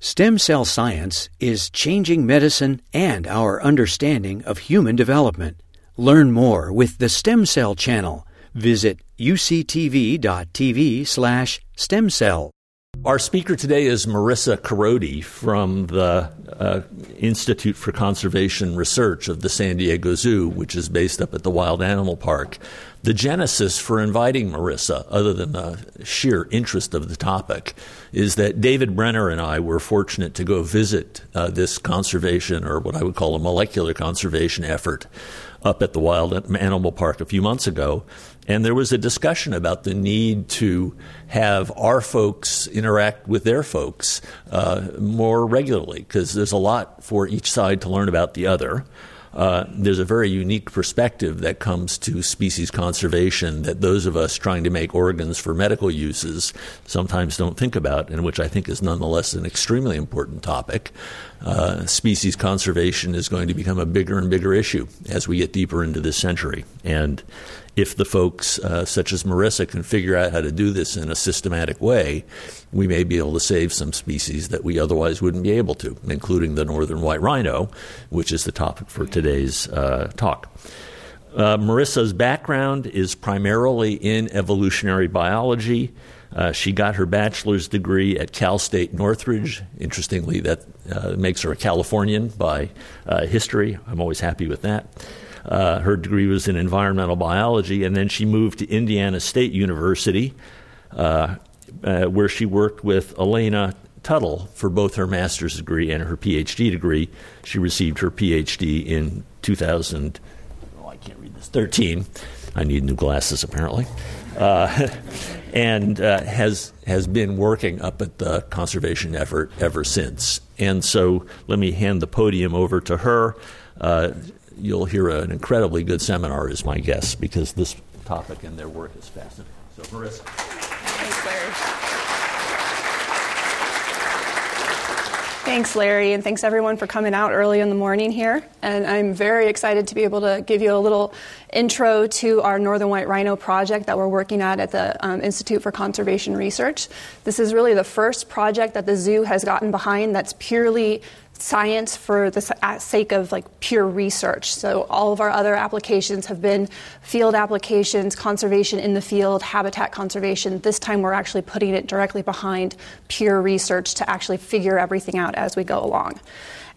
Stem cell science is changing medicine and our understanding of human development. Learn more with the Stem Cell Channel. Visit uctv.tv slash stem cell. Our speaker today is Marissa Korody from the uh, Institute for Conservation Research of the San Diego Zoo, which is based up at the Wild Animal Park. The genesis for inviting Marissa, other than the sheer interest of the topic, is that David Brenner and I were fortunate to go visit uh, this conservation, or what I would call a molecular conservation effort, up at the Wild Animal Park a few months ago. And there was a discussion about the need to have our folks interact with their folks uh, more regularly because there's a lot for each side to learn about the other. Uh, there's a very unique perspective that comes to species conservation that those of us trying to make organs for medical uses sometimes don't think about, and which I think is nonetheless an extremely important topic. Uh, species conservation is going to become a bigger and bigger issue as we get deeper into this century. And if the folks uh, such as Marissa can figure out how to do this in a systematic way, we may be able to save some species that we otherwise wouldn't be able to, including the northern white rhino, which is the topic for today's uh, talk. Uh, Marissa's background is primarily in evolutionary biology. Uh, she got her bachelor's degree at Cal State Northridge. Interestingly, that uh, makes her a Californian by uh, history. I'm always happy with that. Uh, her degree was in environmental biology, and then she moved to Indiana State University, uh, uh, where she worked with Elaina Tuttle for both her master's degree and her PhD degree. She received her PhD in 2000. Oh, I can't read this. 13. I need new glasses apparently, uh, and uh, has has been working up at the conservation effort ever since. And so, let me hand the podium over to her. Uh, you'll hear an incredibly good seminar, is my guess, because this topic and their work is fascinating. So, Marissa. Thanks, Larry. Thanks, Larry, and thanks everyone for coming out early in the morning here. And I'm very excited to be able to give you a little intro to our Northern White Rhino project that we're working at at the um, Institute for Conservation Research. This is really the first project that the zoo has gotten behind that's purely science for the sake of like pure research. So all of our other applications have been field applications, conservation in the field, habitat conservation. This time we're actually putting it directly behind pure research to actually figure everything out as we go along.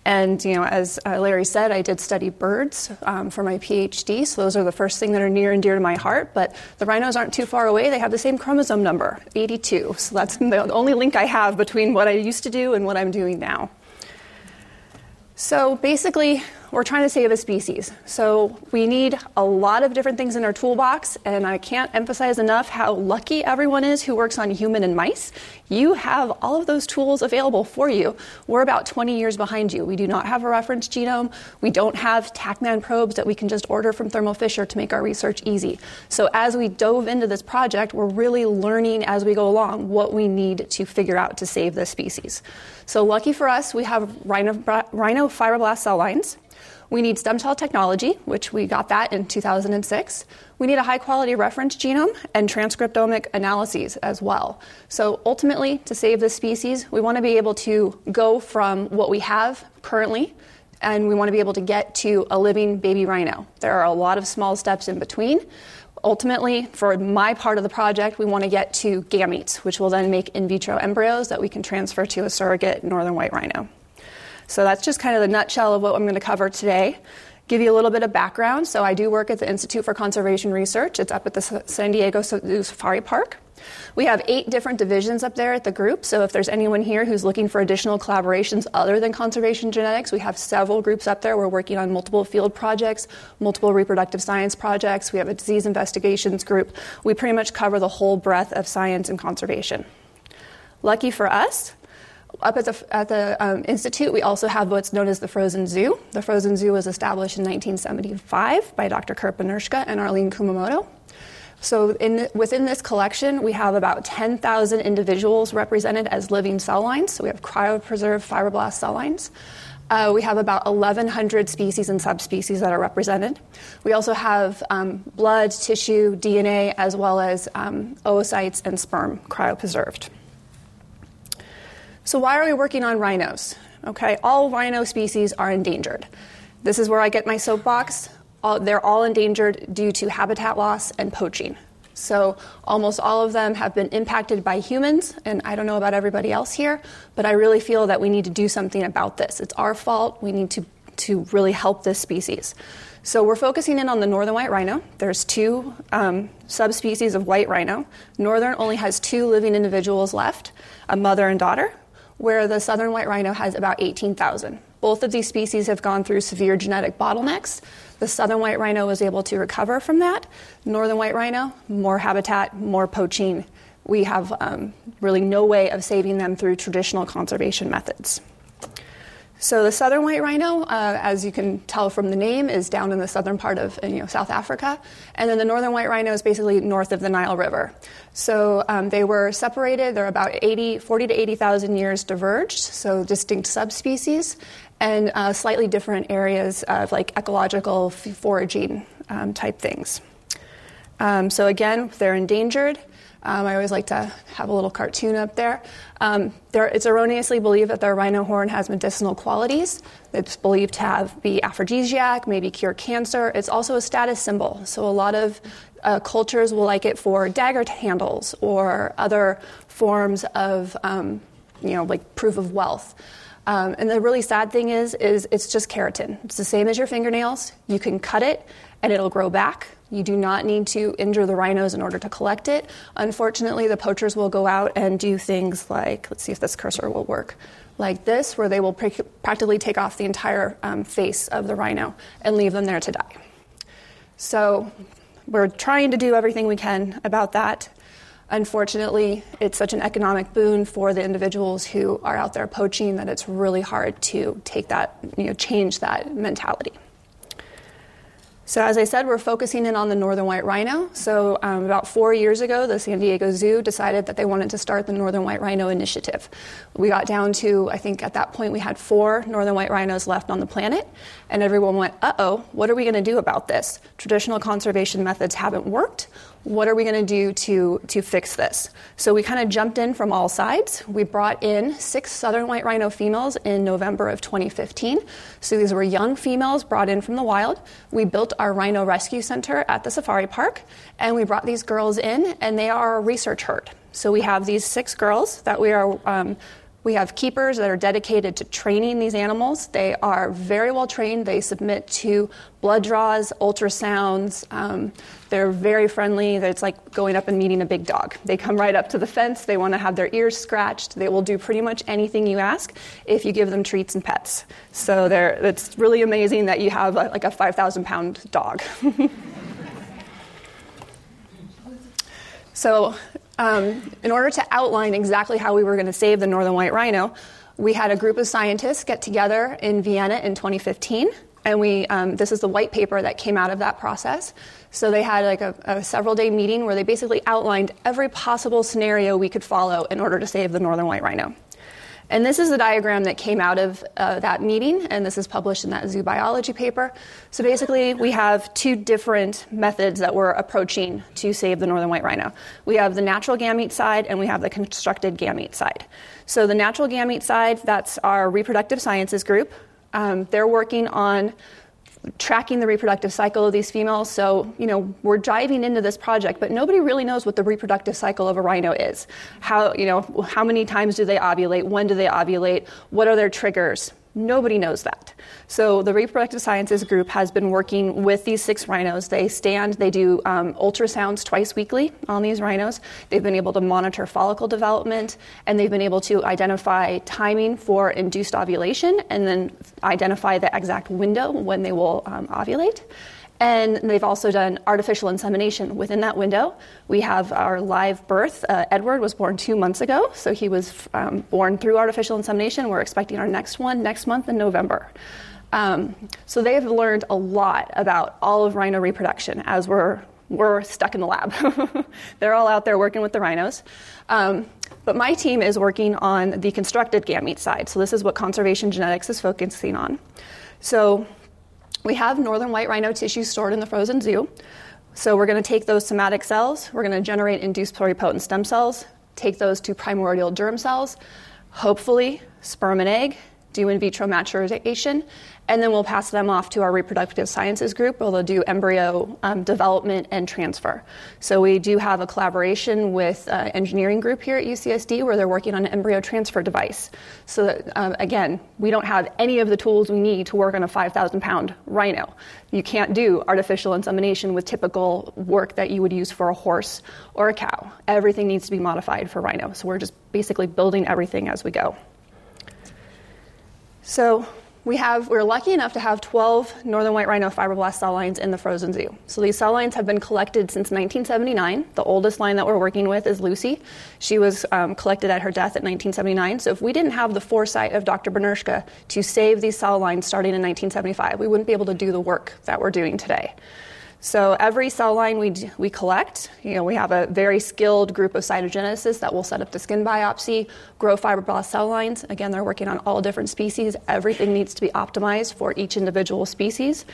And you know, as uh, Larry said, I did study birds um, for my PhD, so those are the first thing that are near and dear to my heart. But the rhinos aren't too far away; they have the same chromosome number, 82. So that's the only link I have between what I used to do and what I'm doing now. So basically, we're trying to save a species. So we need a lot of different things in our toolbox, and I can't emphasize enough how lucky everyone is who works on human and mice. You have all of those tools available for you. We're about 20 years behind you. We do not have a reference genome. We don't have TaqMan probes that we can just order from Thermo Fisher to make our research easy. So as we dove into this project, we're really learning as we go along what we need to figure out to save this species. So lucky for us, we have rhino, rhino fibroblast cell lines. We need stem cell technology, which we got that in 2006. We need a high quality reference genome and transcriptomic analyses as well. So ultimately, to save this species, we want to be able to go from what we have currently and we want to be able to get to a living baby rhino. There are a lot of small steps in between. Ultimately, for my part of the project, we want to get to gametes, which will then make in vitro embryos that we can transfer to a surrogate northern white rhino. So that's just kind of the nutshell of what I'm going to cover today. Give you a little bit of background. So I do work at the Institute for Conservation Research. It's up at the San Diego Safari Park. We have eight different divisions up there at the group. So if there's anyone here who's looking for additional collaborations other than conservation genetics, we have several groups up there. We're working on multiple field projects, multiple reproductive science projects. We have a disease investigations group. We pretty much cover the whole breadth of science and conservation. Lucky for us, up at the, at the um, Institute, we also have what's known as the Frozen Zoo. The Frozen Zoo was established in 1975 by Dr. Kurt Benirschke and Arlene Kumamoto. So, in, within this collection, we have about 10,000 individuals represented as living cell lines. So, we have cryopreserved fibroblast cell lines. Uh, we have about 1,100 species and subspecies that are represented. We also have um, blood, tissue, DNA, as well as um, oocytes and sperm cryopreserved. So, why are we working on rhinos? Okay, all rhino species are endangered. This is where I get my soapbox. All, they're all endangered due to habitat loss and poaching. So, almost all of them have been impacted by humans, and I don't know about everybody else here, but I really feel that we need to do something about this. It's our fault. We need to, to really help this species. So we're focusing in on the northern white rhino. There's two um, subspecies of white rhino. Northern only has two living individuals left, a mother and daughter, where the southern white rhino has about 18,000. Both of these species have gone through severe genetic bottlenecks. The southern white rhino was able to recover from that. Northern white rhino, more habitat, more poaching. We have um, really no way of saving them through traditional conservation methods. So the southern white rhino, uh, as you can tell from the name, is down in the southern part of you know, South Africa, and then the northern white rhino is basically north of the Nile River. So um, they were separated. They're about 80, 40 to 80,000 years diverged, so distinct subspecies, and uh, slightly different areas of like ecological foraging um, type things. Um, so again, they're endangered. Um, I always like to have a little cartoon up there. Um, there. It's erroneously believed that the rhino horn has medicinal qualities. It's believed to have be aphrodisiac, maybe cure cancer. It's also a status symbol. So a lot of uh, cultures will like it for dagger handles or other forms of, um, you know, like proof of wealth. Um, and the really sad thing is, is it's just keratin. It's the same as your fingernails. You can cut it, and it'll grow back. You do not need to injure the rhinos in order to collect it. Unfortunately, the poachers will go out and do things like, let's see if this cursor will work, like this, where they will pr- practically take off the entire um, face of the rhino and leave them there to die. So we're trying to do everything we can about that. Unfortunately, it's such an economic boon for the individuals who are out there poaching that it's really hard to take that, you know, change that mentality. So, as I said, we're focusing in on the northern white rhino. So, um, about four years ago, the San Diego Zoo decided that they wanted to start the Northern White Rhino Initiative. We got down to, I think at that point, we had four northern white rhinos left on the planet, and everyone went, uh oh, what are we going to do about this? Traditional conservation methods haven't worked what are we going to do to, to fix this? So we kind of jumped in from all sides. We brought in six southern white rhino females in November of 2015. So these were young females brought in from the wild. We built our rhino rescue center at the safari park, and we brought these girls in, and they are a research herd. So we have these six girls that we are um, we have keepers that are dedicated to training these animals. They are very well trained. They submit to blood draws, ultrasounds. Um, they're very friendly. It's like going up and meeting a big dog. They come right up to the fence. They want to have their ears scratched. They will do pretty much anything you ask if you give them treats and pets. So it's really amazing that you have a, like a 5,000 pound dog. so um, in order to outline exactly how we were going to save the northern white rhino, we had a group of scientists get together in Vienna in 2015, and we um, this is the white paper that came out of that process. So they had like a, a several day meeting where they basically outlined every possible scenario we could follow in order to save the northern white rhino. And this is the diagram that came out of uh, that meeting, and this is published in that zoo biology paper. So basically, we have two different methods that we're approaching to save the northern white rhino. We have the natural gamete side, and we have the constructed gamete side. So the natural gamete side, that's our reproductive sciences group. Um, they're working on tracking the reproductive cycle of these females. So, you know, we're diving into this project, but nobody really knows what the reproductive cycle of a rhino is. How, you know, how many times do they ovulate? When do they ovulate? What are their triggers? Nobody knows that. So the reproductive sciences group has been working with these six rhinos. They stand, they do um, ultrasounds twice weekly on these rhinos. They've been able to monitor follicle development, and they've been able to identify timing for induced ovulation, and then identify the exact window when they will um, ovulate. And they've also done artificial insemination within that window. We have our live birth. Uh, Edward was born two months ago, so he was um, born through artificial insemination. We're expecting our next one next month in November. Um, so they've learned a lot about all of rhino reproduction as we're we're stuck in the lab. They're all out there working with the rhinos. Um, but my team is working on the constructed gamete side. So this is what conservation genetics is focusing on. So we have northern white rhino tissue stored in the frozen zoo. So we're going to take those somatic cells, we're going to generate induced pluripotent stem cells, take those to primordial germ cells, hopefully, sperm and egg, do in vitro maturation, and then we'll pass them off to our reproductive sciences group where they'll do embryo um, development and transfer. So we do have a collaboration with uh, engineering group here at UCSD where they're working on an embryo transfer device. So that, um, again, we don't have any of the tools we need to work on a 5,000 pound rhino. You can't do artificial insemination with typical work that you would use for a horse or a cow. Everything needs to be modified for rhino. So we're just basically building everything as we go. So we have, we're lucky enough to have 12 northern white rhino fibroblast cell lines in the frozen zoo. So these cell lines have been collected since 1979. The oldest line that we're working with is Lucy. She was um, collected at her death in 1979. So if we didn't have the foresight of Dr. Benirschke to save these cell lines starting in 1975, we wouldn't be able to do the work that we're doing today. So every cell line we, we collect, you know, we have a very skilled group of cytogeneticists that will set up the skin biopsy, grow fibroblast cell lines. Again, they're working on all different species. Everything needs to be optimized for each individual species.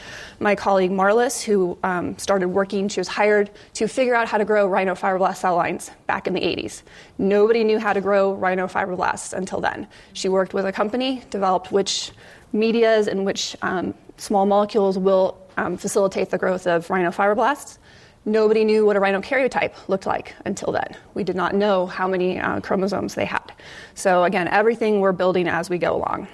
My colleague Marlys, who um, started working, she was hired to figure out how to grow rhino fibroblast cell lines back in the 80s. Nobody knew how to grow rhino fibroblasts until then. She worked with a company, developed which medias and which um, small molecules will um, facilitate the growth of rhinofibroblasts. Nobody knew what a rhinokaryotype looked like until then. We did not know how many uh, chromosomes they had. So, again, everything we're building as we go along.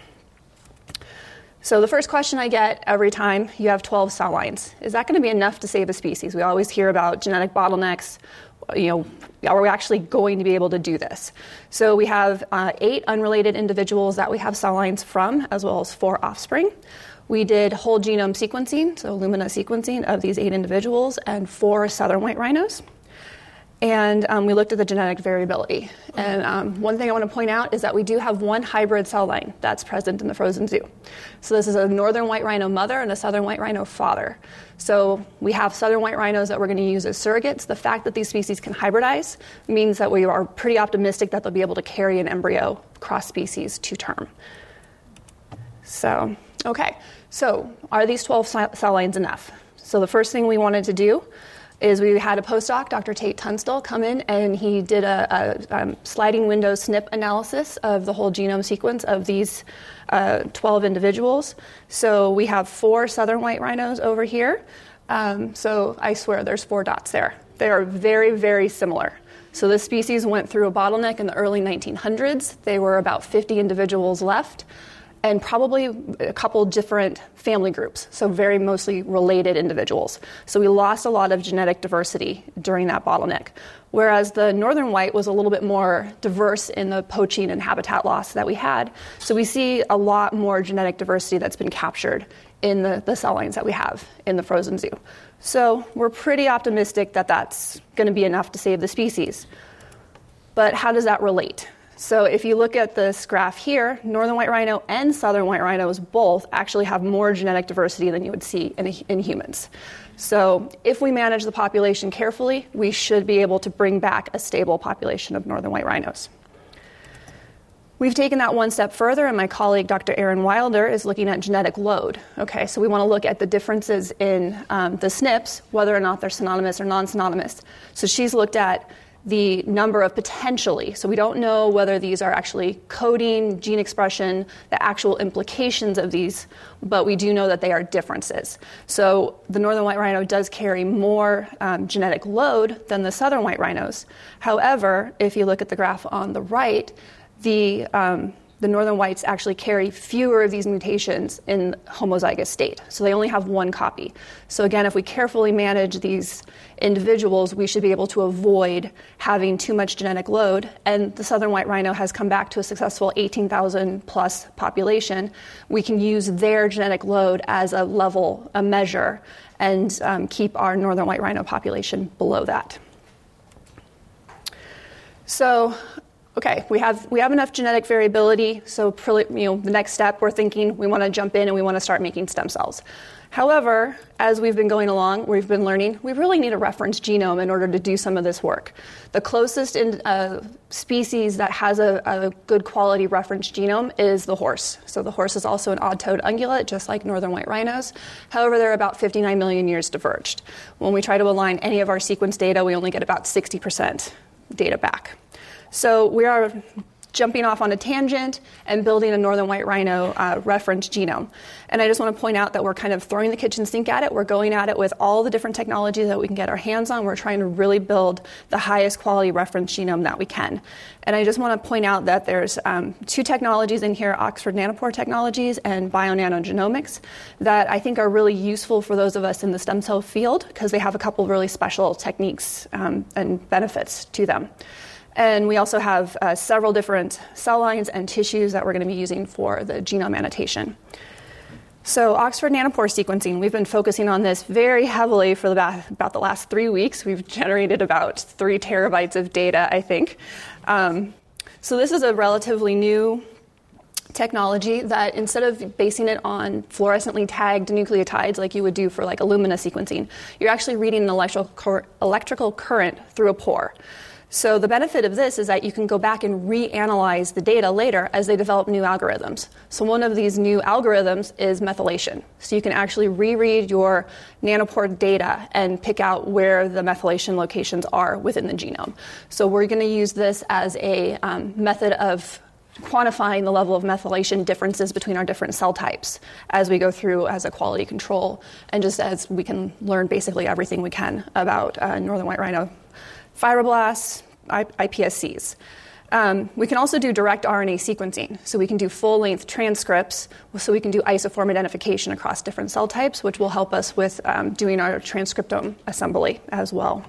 So, the first question I get every time you have 12 cell lines is that going to be enough to save a species? We always hear about genetic bottlenecks. You know, are we actually going to be able to do this? So, we have uh, eight unrelated individuals that we have cell lines from, as well as four offspring. We did whole genome sequencing, so Illumina sequencing of these eight individuals and four southern white rhinos. And um, we looked at the genetic variability. And um, one thing I want to point out is that we do have one hybrid cell line that's present in the frozen zoo. So this is a northern white rhino mother and a southern white rhino father. So we have southern white rhinos that we're going to use as surrogates. The fact that these species can hybridize means that we are pretty optimistic that they'll be able to carry an embryo cross species to term. So Okay, so are these 12 cell lines enough? So the first thing we wanted to do is we had a postdoc, Dr. Tate Tunstall, come in and he did a, a um, sliding window SNP analysis of the whole genome sequence of these uh, 12 individuals. So we have four southern white rhinos over here. Um, so I swear there's four dots there. They are very, very similar. So this species went through a bottleneck in the early 1900s. There were about 50 individuals left and probably a couple different family groups, so very mostly related individuals. So we lost a lot of genetic diversity during that bottleneck. Whereas the northern white was a little bit more diverse in the poaching and habitat loss that we had. So we see a lot more genetic diversity that's been captured in the, the cell lines that we have in the frozen zoo. So we're pretty optimistic that that's going to be enough to save the species. But how does that relate? So if you look at this graph here, northern white rhino and southern white rhinos both actually have more genetic diversity than you would see in, in humans. So if we manage the population carefully, we should be able to bring back a stable population of northern white rhinos. We've taken that one step further, and my colleague Dr. Aryn Wilder is looking at genetic load. Okay, so we want to look at the differences in um, the SNPs, whether or not they're synonymous or non synonymous. So she's looked at the number of potentially. So we don't know whether these are actually coding, gene expression, the actual implications of these, but we do know that they are differences. So the northern white rhino does carry more um, genetic load than the southern white rhinos. However, if you look at the graph on the right, the um, the northern whites actually carry fewer of these mutations in homozygous state. So they only have one copy. So again, if we carefully manage these individuals, we should be able to avoid having too much genetic load. And the southern white rhino has come back to a successful 18,000 plus population. We can use their genetic load as a level, a measure, and um, keep our northern white rhino population below that. So okay, we have, we have enough genetic variability, so you know, the next step we're thinking we want to jump in and we want to start making stem cells. However, as we've been going along, we've been learning, we really need a reference genome in order to do some of this work. The closest in, uh, species that has a, a, good quality reference genome is the horse. So the horse is also an odd-toed ungulate, just like northern white rhinos. However, they're about 59 million years diverged. When we try to align any of our sequence data, we only get about 60% data back. So we are jumping off on a tangent and building a northern white rhino uh, reference genome. And I just want to point out that we're kind of throwing the kitchen sink at it. We're going at it with all the different technologies that we can get our hands on. We're trying to really build the highest quality reference genome that we can. And I just want to point out that there's um, two technologies in here Oxford Nanopore Technologies and Bionano Genomics that I think are really useful for those of us in the stem cell field because they have a couple of really special techniques um, and benefits to them. And we also have uh, several different cell lines and tissues that we're going to be using for the genome annotation. So, Oxford nanopore sequencing, we've been focusing on this very heavily for the, about the last three weeks. We've generated about three terabytes of data, I think. Um, so, this is a relatively new technology that instead of basing it on fluorescently tagged nucleotides like you would do for like Illumina sequencing, you're actually reading an electrical, electrical current through a pore. So the benefit of this is that you can go back and reanalyze the data later as they develop new algorithms. So one of these new algorithms is methylation. So you can actually reread your nanopore data and pick out where the methylation locations are within the genome. So we're going to use this as a um, method of quantifying the level of methylation differences between our different cell types as we go through as a quality control and just as we can learn basically everything we can about uh, northern white rhino fibroblasts, iPSCs. Um, we can also do direct RNA sequencing. So we can do full length transcripts, so we can do isoform identification across different cell types, which will help us with um, doing our transcriptome assembly as well.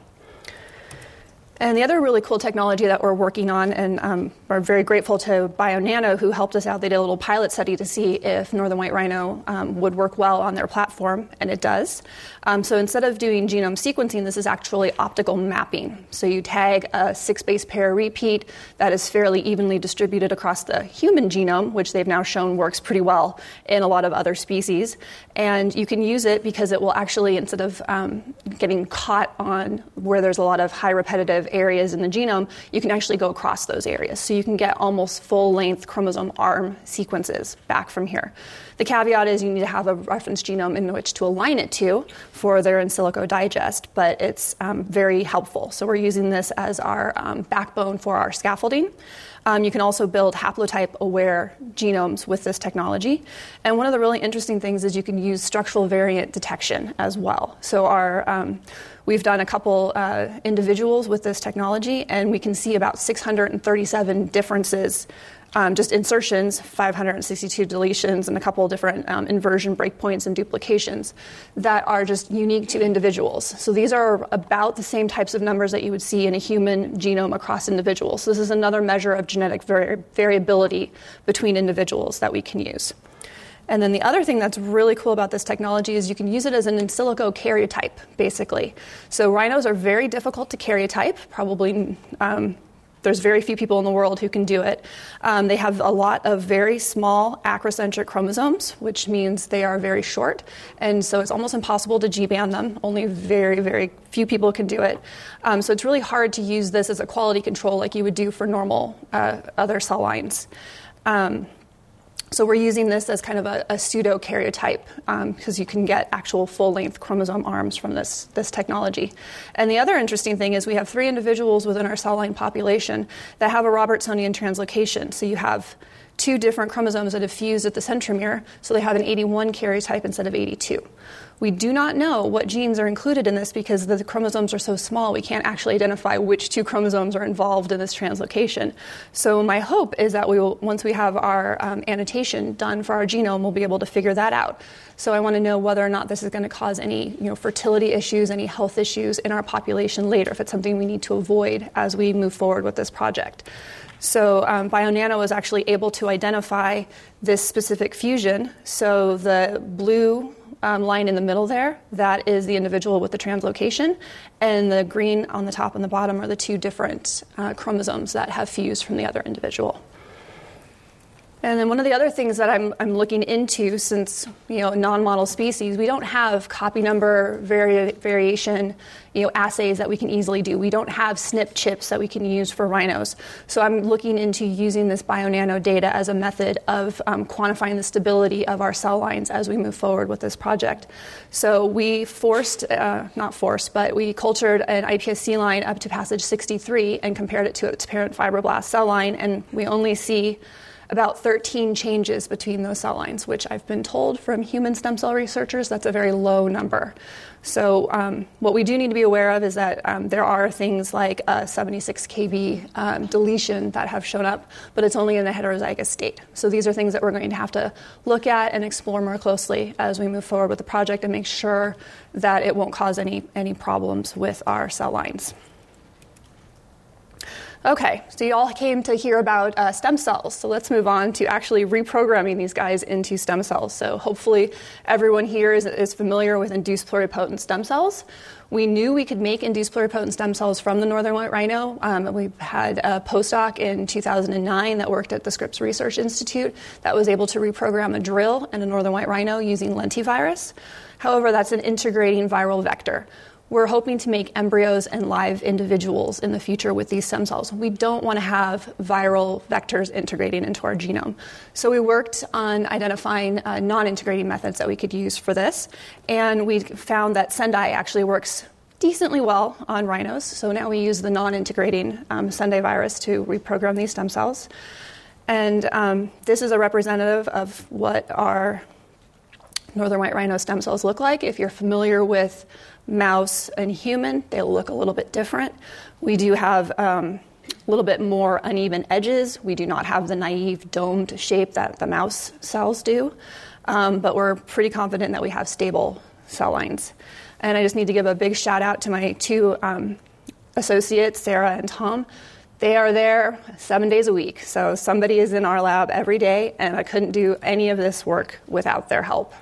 And the other really cool technology that we're working on, and um, we're very grateful to BioNano who helped us out. They did a little pilot study to see if Northern White Rhino um, would work well on their platform, and it does. Um, so instead of doing genome sequencing, this is actually optical mapping. So you tag a six base pair repeat that is fairly evenly distributed across the human genome, which they've now shown works pretty well in a lot of other species. And you can use it because it will actually, instead of um, getting caught on where there's a lot of high repetitive areas in the genome, you can actually go across those areas. So you can get almost full length chromosome arm sequences back from here. The caveat is you need to have a reference genome in which to align it to for their in silico digest, but it's um, very helpful. So we're using this as our um, backbone for our scaffolding. Um, you can also build haplotype aware genomes with this technology. And one of the really interesting things is you can use structural variant detection as well. So our um, We've done a couple uh, individuals with this technology, and we can see about 637 differences um, just insertions, 562 deletions, and a couple different um, inversion breakpoints and duplications that are just unique to individuals. So these are about the same types of numbers that you would see in a human genome across individuals. So this is another measure of genetic vari- variability between individuals that we can use. And then the other thing that's really cool about this technology is you can use it as an in silico karyotype, basically. So rhinos are very difficult to karyotype, probably um, there's very few people in the world who can do it. Um, they have a lot of very small acrocentric chromosomes, which means they are very short, and so it's almost impossible to G band them. Only very, very few people can do it. Um, so it's really hard to use this as a quality control like you would do for normal uh, other cell lines. Um, so we're using this as kind of a, a pseudo karyotype because um, you can get actual full length chromosome arms from this, this technology. And the other interesting thing is we have three individuals within our cell line population that have a Robertsonian translocation. So you have two different chromosomes that have fused at the centromere, so they have an 81 karyotype instead of 82. We do not know what genes are included in this because the chromosomes are so small, we can't actually identify which two chromosomes are involved in this translocation. So, my hope is that we will, once we have our um, annotation done for our genome, we'll be able to figure that out. So, I want to know whether or not this is going to cause any you know, fertility issues, any health issues in our population later, if it's something we need to avoid as we move forward with this project. So um, BioNano was actually able to identify this specific fusion. So the blue um, line in the middle there, that is the individual with the translocation, and the green on the top and the bottom are the two different uh, chromosomes that have fused from the other individual. And then one of the other things that I'm, I'm looking into, since you know non-model species, we don't have copy number vari- variation, you know, assays that we can easily do. We don't have SNP chips that we can use for rhinos. So I'm looking into using this bionano data as a method of um, quantifying the stability of our cell lines as we move forward with this project. So we forced, uh, not forced, but we cultured an iPSC line up to passage 63 and compared it to its parent fibroblast cell line, and we only see about 13 changes between those cell lines, which I've been told from human stem cell researchers that's a very low number. So, um, what we do need to be aware of is that um, there are things like a 76 kb um, deletion that have shown up, but it's only in the heterozygous state. So, these are things that we're going to have to look at and explore more closely as we move forward with the project and make sure that it won't cause any, any problems with our cell lines. Okay, so you all came to hear about uh, stem cells. So let's move on to actually reprogramming these guys into stem cells. So hopefully everyone here is, is familiar with induced pluripotent stem cells. We knew we could make induced pluripotent stem cells from the northern white rhino. Um, we had a postdoc in 2009 that worked at the Scripps Research Institute that was able to reprogram a drill in a northern white rhino using lentivirus. However, that's an integrating viral vector. We're hoping to make embryos and live individuals in the future with these stem cells. We don't want to have viral vectors integrating into our genome. So we worked on identifying uh, non integrating methods that we could use for this, and we found that Sendai actually works decently well on rhinos. So now we use the non integrating um, Sendai virus to reprogram these stem cells. And um, this is a representative of what our northern white rhino stem cells look like. If you're familiar with mouse and human, they look a little bit different. We do have um, a little bit more uneven edges. We do not have the naive domed shape that the mouse cells do, um, but we're pretty confident that we have stable cell lines. And I just need to give a big shout out to my two um, associates, Sarah and Tom. They are there seven days a week. So somebody is in our lab every day, and I couldn't do any of this work without their help.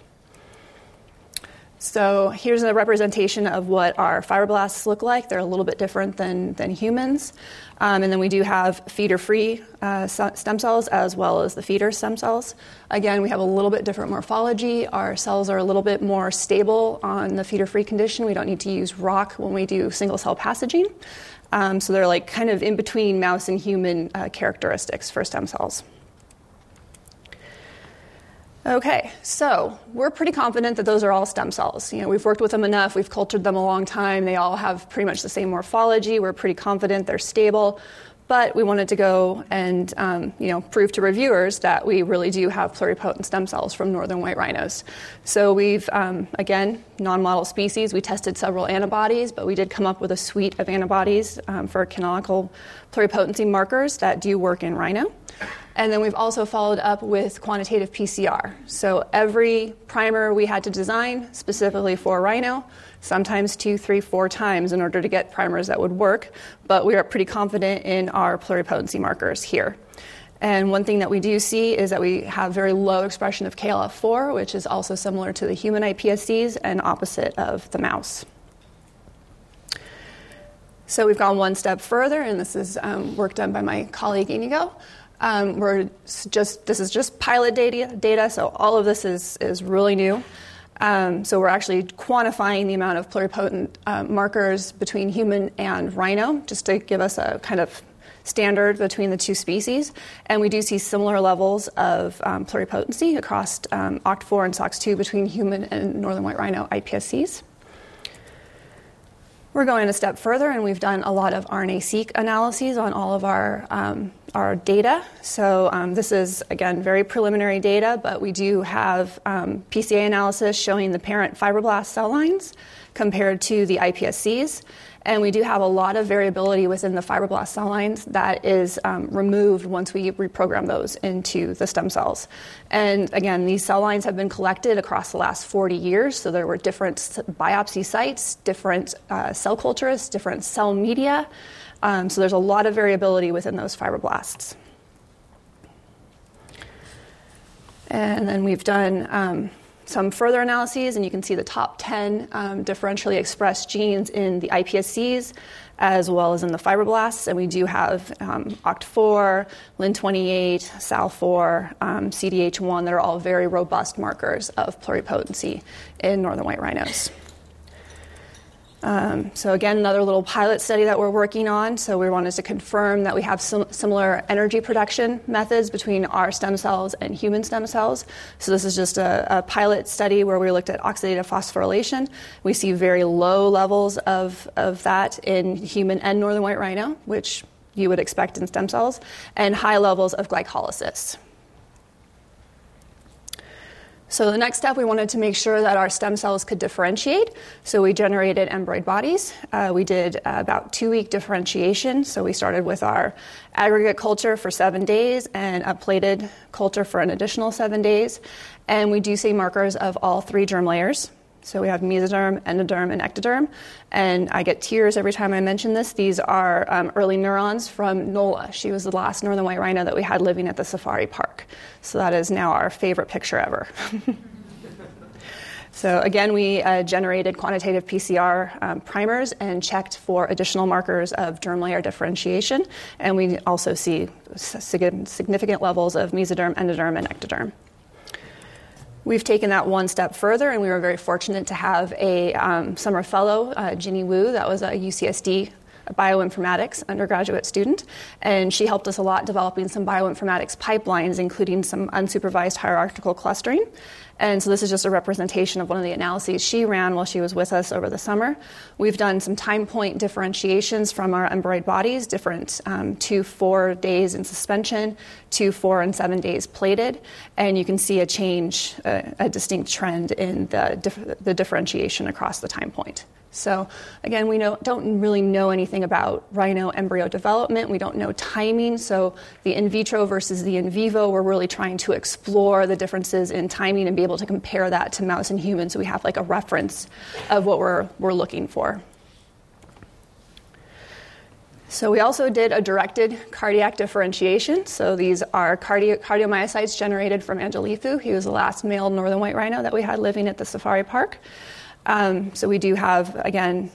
So here's a representation of what our fibroblasts look like. They're a little bit different than, than humans. Um, and then we do have feeder free uh, stem cells as well as the feeder stem cells. Again, we have a little bit different morphology. Our cells are a little bit more stable on the feeder free condition. We don't need to use ROCK when we do single cell passaging. Um, so they're like kind of in between mouse and human uh, characteristics for stem cells. Okay, so we're pretty confident that those are all stem cells. You know, we've worked with them enough, we've cultured them a long time, they all have pretty much the same morphology, we're pretty confident they're stable, but we wanted to go and um, you know, prove to reviewers that we really do have pluripotent stem cells from northern white rhinos. So we've, um, again, non-model species, we tested several antibodies, but we did come up with a suite of antibodies um, for canonical pluripotency markers that do work in rhino. And then we've also followed up with quantitative PCR. So every primer we had to design specifically for rhino, sometimes two, three, four times in order to get primers that would work. But we are pretty confident in our pluripotency markers here. And one thing that we do see is that we have very low expression of KLF4, which is also similar to the human iPSCs and opposite of the mouse. So we've gone one step further, and this is um, work done by my colleague Inigo. Um, we're just this is just pilot data, data, so all of this is is really new. Um, so we're actually quantifying the amount of pluripotent uh, markers between human and rhino, just to give us a kind of standard between the two species. And we do see similar levels of um, pluripotency across um, OCT4 and SOX2 between human and northern white rhino iPSCs. We're going a step further, and we've done a lot of RNA-seq analyses on all of our um, our data. So um, this is again very preliminary data, but we do have um, PCA analysis showing the parent fibroblast cell lines compared to the iPSCs. And we do have a lot of variability within the fibroblast cell lines that is um, removed once we reprogram those into the stem cells. And again, these cell lines have been collected across the last 40 years. So there were different biopsy sites, different uh, cell cultures, different cell media. Um, so there's a lot of variability within those fibroblasts. And then we've done um, some further analyses, and you can see the top 10 um, differentially expressed genes in the iPSCs as well as in the fibroblasts. And we do have um, OCT4, Lin28, SALL4, um, CDH1 that are all very robust markers of pluripotency in northern white rhinos. Um, so again, another little pilot study that we're working on. So we wanted to confirm that we have sim- similar energy production methods between our stem cells and human stem cells. So this is just a, a pilot study where we looked at oxidative phosphorylation. We see very low levels of, of that in human and northern white rhino, which you would expect in stem cells, and high levels of glycolysis. So the next step, we wanted to make sure that our stem cells could differentiate. So we generated embryoid bodies. Uh, we did uh, about two-week differentiation. So we started with our aggregate culture for seven days and a plated culture for an additional seven days. And we do see markers of all three germ layers. So we have mesoderm, endoderm, and ectoderm. And I get tears every time I mention this. These are um, early neurons from Nola. She was the last northern white rhino that we had living at the safari park. So that is now our favorite picture ever. so again, we uh, generated quantitative PCR um, primers and checked for additional markers of germ layer differentiation. And we also see significant levels of mesoderm, endoderm, and ectoderm. We've taken that one step further, and we were very fortunate to have a um, summer fellow, uh, Ginny Wu, that was a UCSD bioinformatics undergraduate student, and she helped us a lot developing some bioinformatics pipelines, including some unsupervised hierarchical clustering. And so this is just a representation of one of the analyses she ran while she was with us over the summer. We've done some time point differentiations from our embryoid bodies, different um, two, four days in suspension, two, four, and seven days plated. And you can see a change, a, a distinct trend in the, dif- the differentiation across the time point. So, again, we know, don't really know anything about rhino embryo development. We don't know timing. So, the in vitro versus the in vivo, we're really trying to explore the differences in timing and be able to compare that to mouse and human so we have like a reference of what we're, we're looking for. So, we also did a directed cardiac differentiation. So, these are cardio- cardiomyocytes generated from Angalifu. He was the last male northern white rhino that we had living at the safari park. Um, so we do have, again,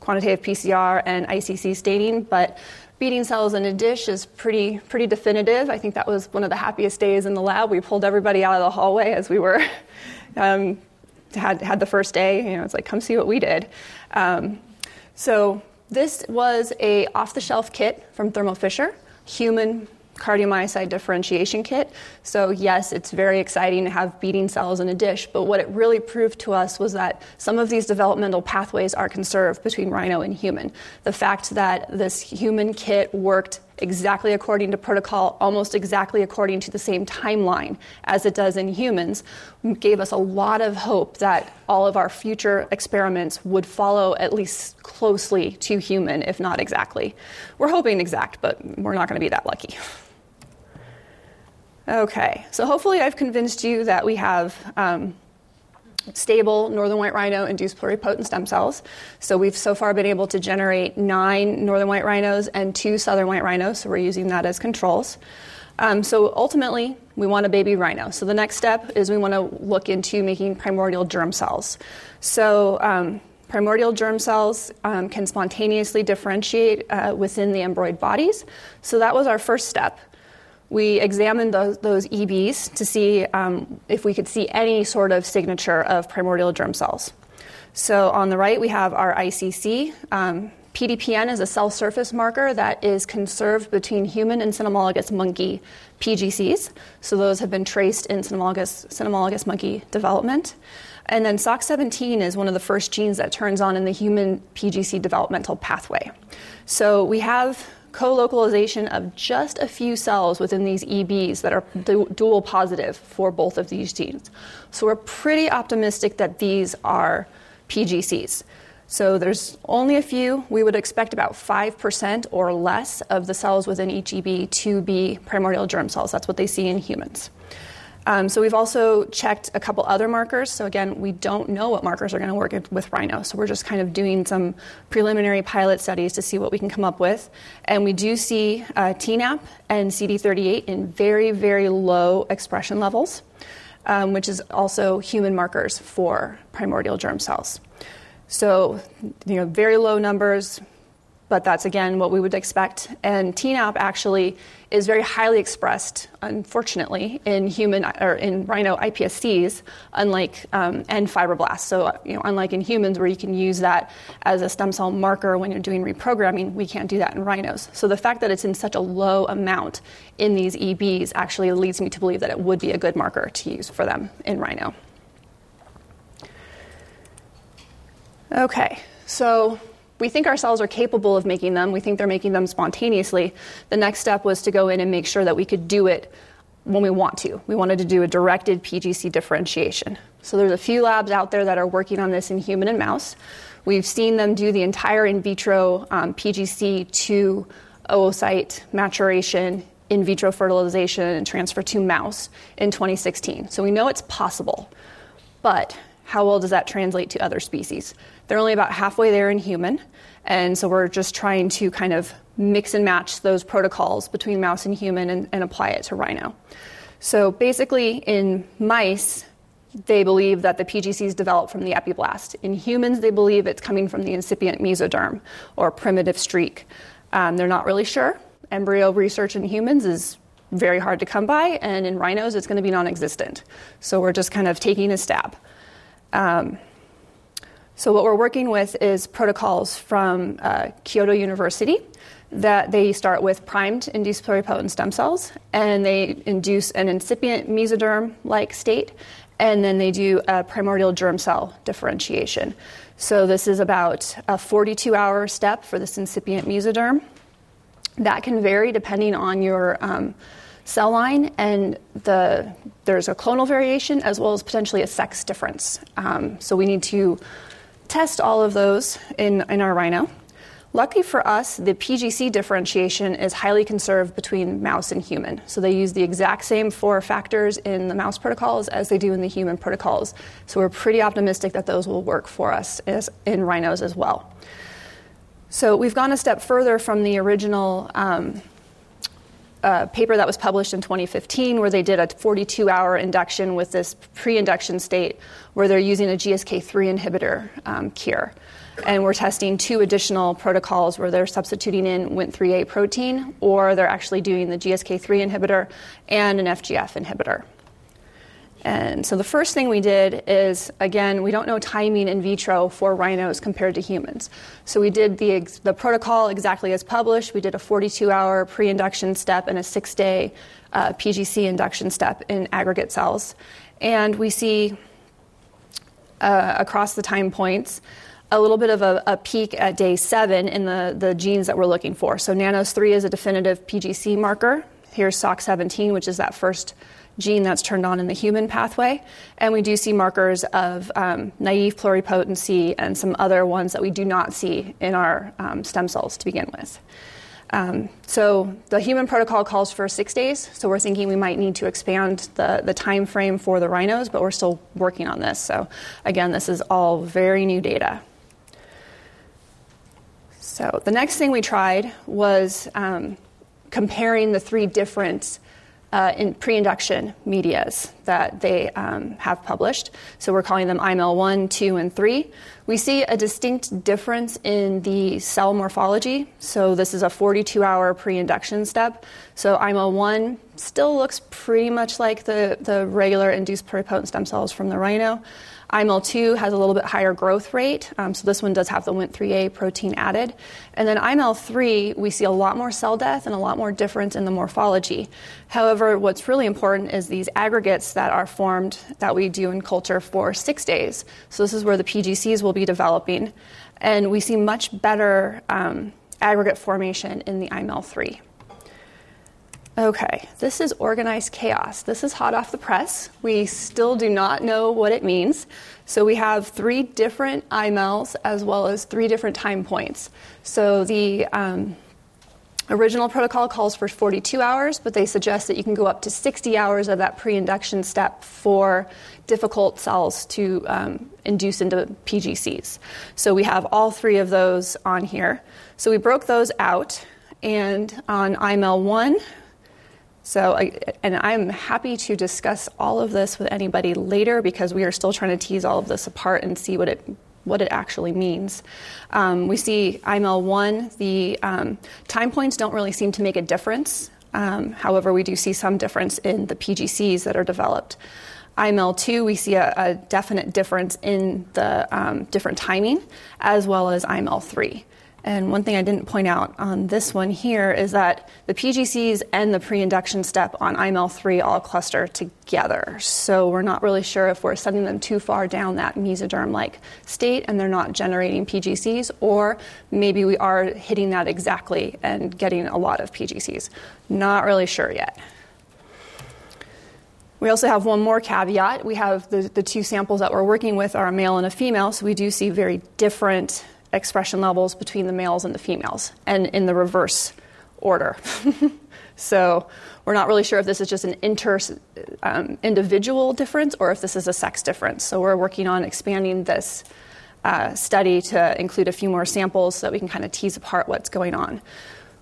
quantitative PCR and ICC staining, but beating cells in a dish is pretty, pretty definitive. I think that was one of the happiest days in the lab. We pulled everybody out of the hallway as we were um, had, had the first day. You know, it's like, come see what we did. Um, so this was a off-the-shelf kit from Thermo Fisher, human cardiomyocyte differentiation kit. So, yes, it's very exciting to have beating cells in a dish, but what it really proved to us was that some of these developmental pathways are conserved between rhino and human. The fact that this human kit worked exactly according to protocol, almost exactly according to the same timeline as it does in humans, gave us a lot of hope that all of our future experiments would follow at least closely to human, if not exactly. We're hoping exact, but we're not going to be that lucky. Okay, so hopefully I've convinced you that we have um, stable northern white rhino induced pluripotent stem cells. So we've so far been able to generate nine northern white rhinos and two southern white rhinos, so we're using that as controls. Um, so ultimately, we want a baby rhino. So the next step is we want to look into making primordial germ cells. So um, primordial germ cells um, can spontaneously differentiate uh, within the embryoid bodies. So that was our first step we examined those, those EBs to see um, if we could see any sort of signature of primordial germ cells. So on the right, we have our ICC. Um, PDPN is a cell surface marker that is conserved between human and cynomolgus monkey PGCs. So those have been traced in cynomolgus, cynomolgus monkey development. And then SOX17 is one of the first genes that turns on in the human PGC developmental pathway. So we have co localization of just a few cells within these EBs that are du- dual positive for both of these genes. So we're pretty optimistic that these are PGCs. So there's only a few. We would expect about 5% or less of the cells within each EB to be primordial germ cells. That's what they see in humans. Um, so we've also checked a couple other markers. So again, we don't know what markers are going to work with rhino. So we're just kind of doing some preliminary pilot studies to see what we can come up with. And we do see uh, TNAP and CD38 in very, very low expression levels. um, which is also human markers for primordial germ cells. So, you know, very low numbers, but that's again what we would expect. And TNAP actually is very highly expressed, unfortunately, in human or in rhino iPSCs, unlike um, and fibroblasts. So, you know, unlike in humans, where you can use that as a stem cell marker when you're doing reprogramming, we can't do that in rhinos. So, the fact that it's in such a low amount in these EBs actually leads me to believe that it would be a good marker to use for them in rhino. Okay, so we think our cells are capable of making them. We think they're making them spontaneously. The next step was to go in and make sure that we could do it when we want to. We wanted to do a directed PGC differentiation. So there's a few labs out there that are working on this in human and mouse. We've seen them do the entire in vitro um, PGC to oocyte maturation, in vitro fertilization, and transfer to mouse in 2016. So we know it's possible. But how well does that translate to other species? They're only about halfway there in human, and so we're just trying to kind of mix and match those protocols between mouse and human and, and apply it to rhino. So basically, in mice, they believe that the PGCs develop from the epiblast. In humans, they believe it's coming from the incipient mesoderm or primitive streak. Um, they're not really sure. Embryo research in humans is very hard to come by, and in rhinos, it's going to be non existent. So we're just kind of taking a stab. Um, so, what we're working with is protocols from uh, Kyoto University that they start with primed induced pluripotent stem cells and they induce an incipient mesoderm like state, and then they do a primordial germ cell differentiation. So, this is about a 42 hour step for this incipient mesoderm. That can vary depending on your um, cell line, and the, there's a clonal variation as well as potentially a sex difference. Um, so, we need to test all of those in, in our rhino. Lucky for us, the PGC differentiation is highly conserved between mouse and human. So they use the exact same four factors in the mouse protocols as they do in the human protocols. So we're pretty optimistic that those will work for us as, in rhinos as well. So we've gone a step further from the original um, uh, paper that was published in 2015 where they did a 42 hour induction with this pre induction state where they're using a GSK3 inhibitor um, cure. And we're testing two additional protocols where they're substituting in Wnt3a protein or they're actually doing the GSK3 inhibitor and an FGF inhibitor. And so the first thing we did is, again, we don't know timing in vitro for rhinos compared to humans. So we did the, the protocol exactly as published. We did a 42 hour pre induction step and a six day uh, PGC induction step in aggregate cells. And we see uh, across the time points a little bit of a, a, peak at day seven in the, the genes that we're looking for. So, Nanos3 is a definitive PGC marker. Here's SOX17, which is that first gene that's turned on in the human pathway. And we do see markers of um, naive pluripotency and some other ones that we do not see in our um, stem cells to begin with. Um, so the human protocol calls for six days, so we're thinking we might need to expand the, the time frame for the rhinos, but we're still working on this. So again, this is all very new data. So the next thing we tried was um, comparing the three different uh, in pre-induction medias that they um, have published. So we're calling them IML1, 2, and 3. We see a distinct difference in the cell morphology. So this is a 42-hour pre-induction step. So IMEL 1 still looks pretty much like the, the regular induced pluripotent stem cells from the rhino. IMEL2 has a little bit higher growth rate, um, so this one does have the Wnt3a protein added. And then IML3, we see a lot more cell death and a lot more difference in the morphology. However, what's really important is these aggregates that are formed that we do in culture for six days. So this is where the PGCs will be developing. And we see much better um, aggregate formation in the IMEL3. Okay, this is organized chaos. This is hot off the press. We still do not know what it means. So we have three different IMELs as well as three different time points. So the um, original protocol calls for 42 hours, but they suggest that you can go up to 60 hours of that pre induction step for difficult cells to um, induce into PGCs. So we have all three of those on here. So we broke those out, and on IMEL 1, So, and I'm happy to discuss all of this with anybody later because we are still trying to tease all of this apart and see what it what it actually means. Um, we see IML1, the um, time points don't really seem to make a difference. Um, however, we do see some difference in the PGCs that are developed. IML2, we see a, a definite difference in the um, different timing, as well as IML3. And one thing I didn't point out on this one here is that the PGCs and the pre induction step on IML3 all cluster together. So we're not really sure if we're sending them too far down that mesoderm like state and they're not generating PGCs, or maybe we are hitting that exactly and getting a lot of PGCs. Not really sure yet. We also have one more caveat. We have the, the two samples that we're working with are a male and a female, so we do see very different expression levels between the males and the females, and in the reverse order. so we're not really sure if this is just an inter um, individual difference or if this is a sex difference. So we're working on expanding this uh, study to include a few more samples so that we can kind of tease apart what's going on.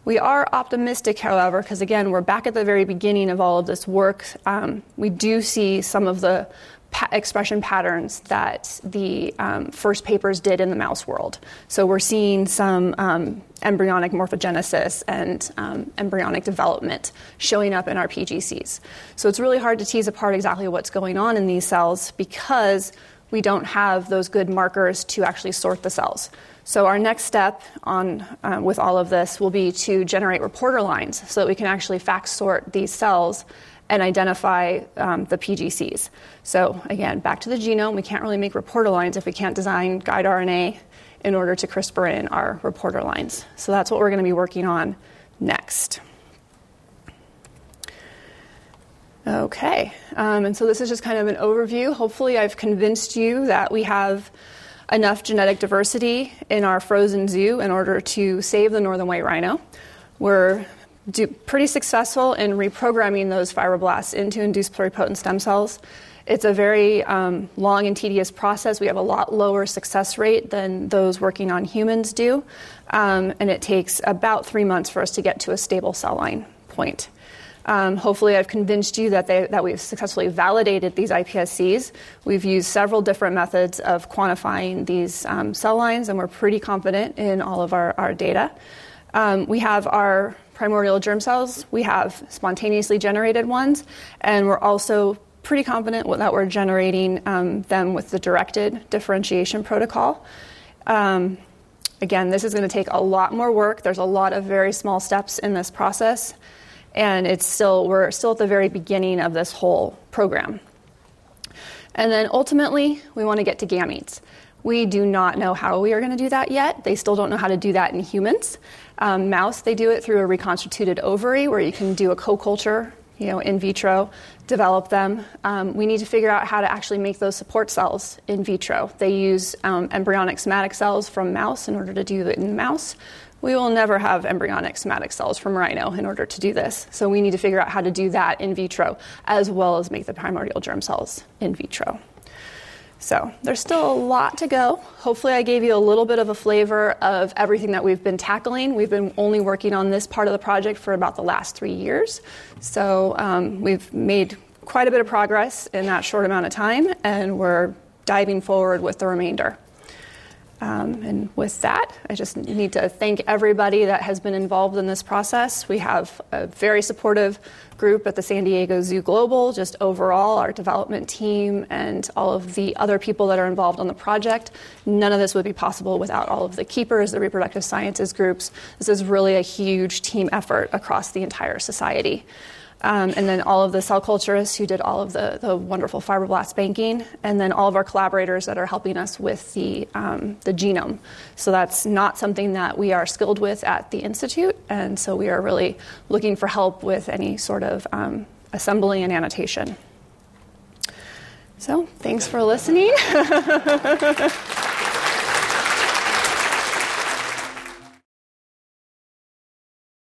We are optimistic, however, because again, we're back at the very beginning of all of this work. Um, we do see some of the pa- expression patterns that the um, first papers did in the mouse world. So we're seeing some um, embryonic morphogenesis and um, embryonic development showing up in our PGCs. So it's really hard to tease apart exactly what's going on in these cells because we don't have those good markers to actually sort the cells. So our next step on uh, with all of this will be to generate reporter lines so that we can actually FACS sort these cells and identify um, the PGCs. So, again, back to the genome, we can't really make reporter lines if we can't design guide RNA in order to CRISPR in our reporter lines. So, that's what we're going to be working on next. Okay, um, and so this is just kind of an overview. Hopefully, I've convinced you that we have enough genetic diversity in our frozen zoo in order to save the northern white rhino. We're do, pretty successful in reprogramming those fibroblasts into induced pluripotent stem cells. It's a very um, long and tedious process. We have a lot lower success rate than those working on humans do, um, and it takes about three months for us to get to a stable cell line point. Um, hopefully, I've convinced you that, they, that we've successfully validated these iPSCs. We've used several different methods of quantifying these um, cell lines, and we're pretty confident in all of our, our data. Um, we have our primordial germ cells, we have spontaneously generated ones, and we're also pretty confident that we're generating um, them with the directed differentiation protocol. Um, again, this is going to take a lot more work. There's a lot of very small steps in this process, and it's still we're still at the very beginning of this whole program. And then ultimately, we want to get to gametes. We do not know how we are going to do that yet. They still don't know how to do that in humans. Um, mouse, they do it through a reconstituted ovary where you can do a co culture, you know, in vitro, develop them. Um, we need to figure out how to actually make those support cells in vitro. They use um, embryonic somatic cells from mouse in order to do it in mouse. We will never have embryonic somatic cells from rhino in order to do this. So we need to figure out how to do that in vitro as well as make the primordial germ cells in vitro. So there's still a lot to go. Hopefully, I gave you a little bit of a flavor of everything that we've been tackling. We've been only working on this part of the project for about the last three years. So um, we've made quite a bit of progress in that short amount of time, and we're diving forward with the remainder. Um, and with that, I just need to thank everybody that has been involved in this process. We have a very supportive group at the San Diego Zoo Global, just overall, our development team, and all of the other people that are involved on the project. None of this would be possible without all of the keepers, the reproductive sciences groups. This is really a huge team effort across the entire society. Um, and then all of the cell culturists who did all of the, the wonderful fibroblast banking, and then all of our collaborators that are helping us with the, um, the genome. So that's not something that we are skilled with at the Institute, and so we are really looking for help with any sort of um, assembly and annotation. So thanks for listening.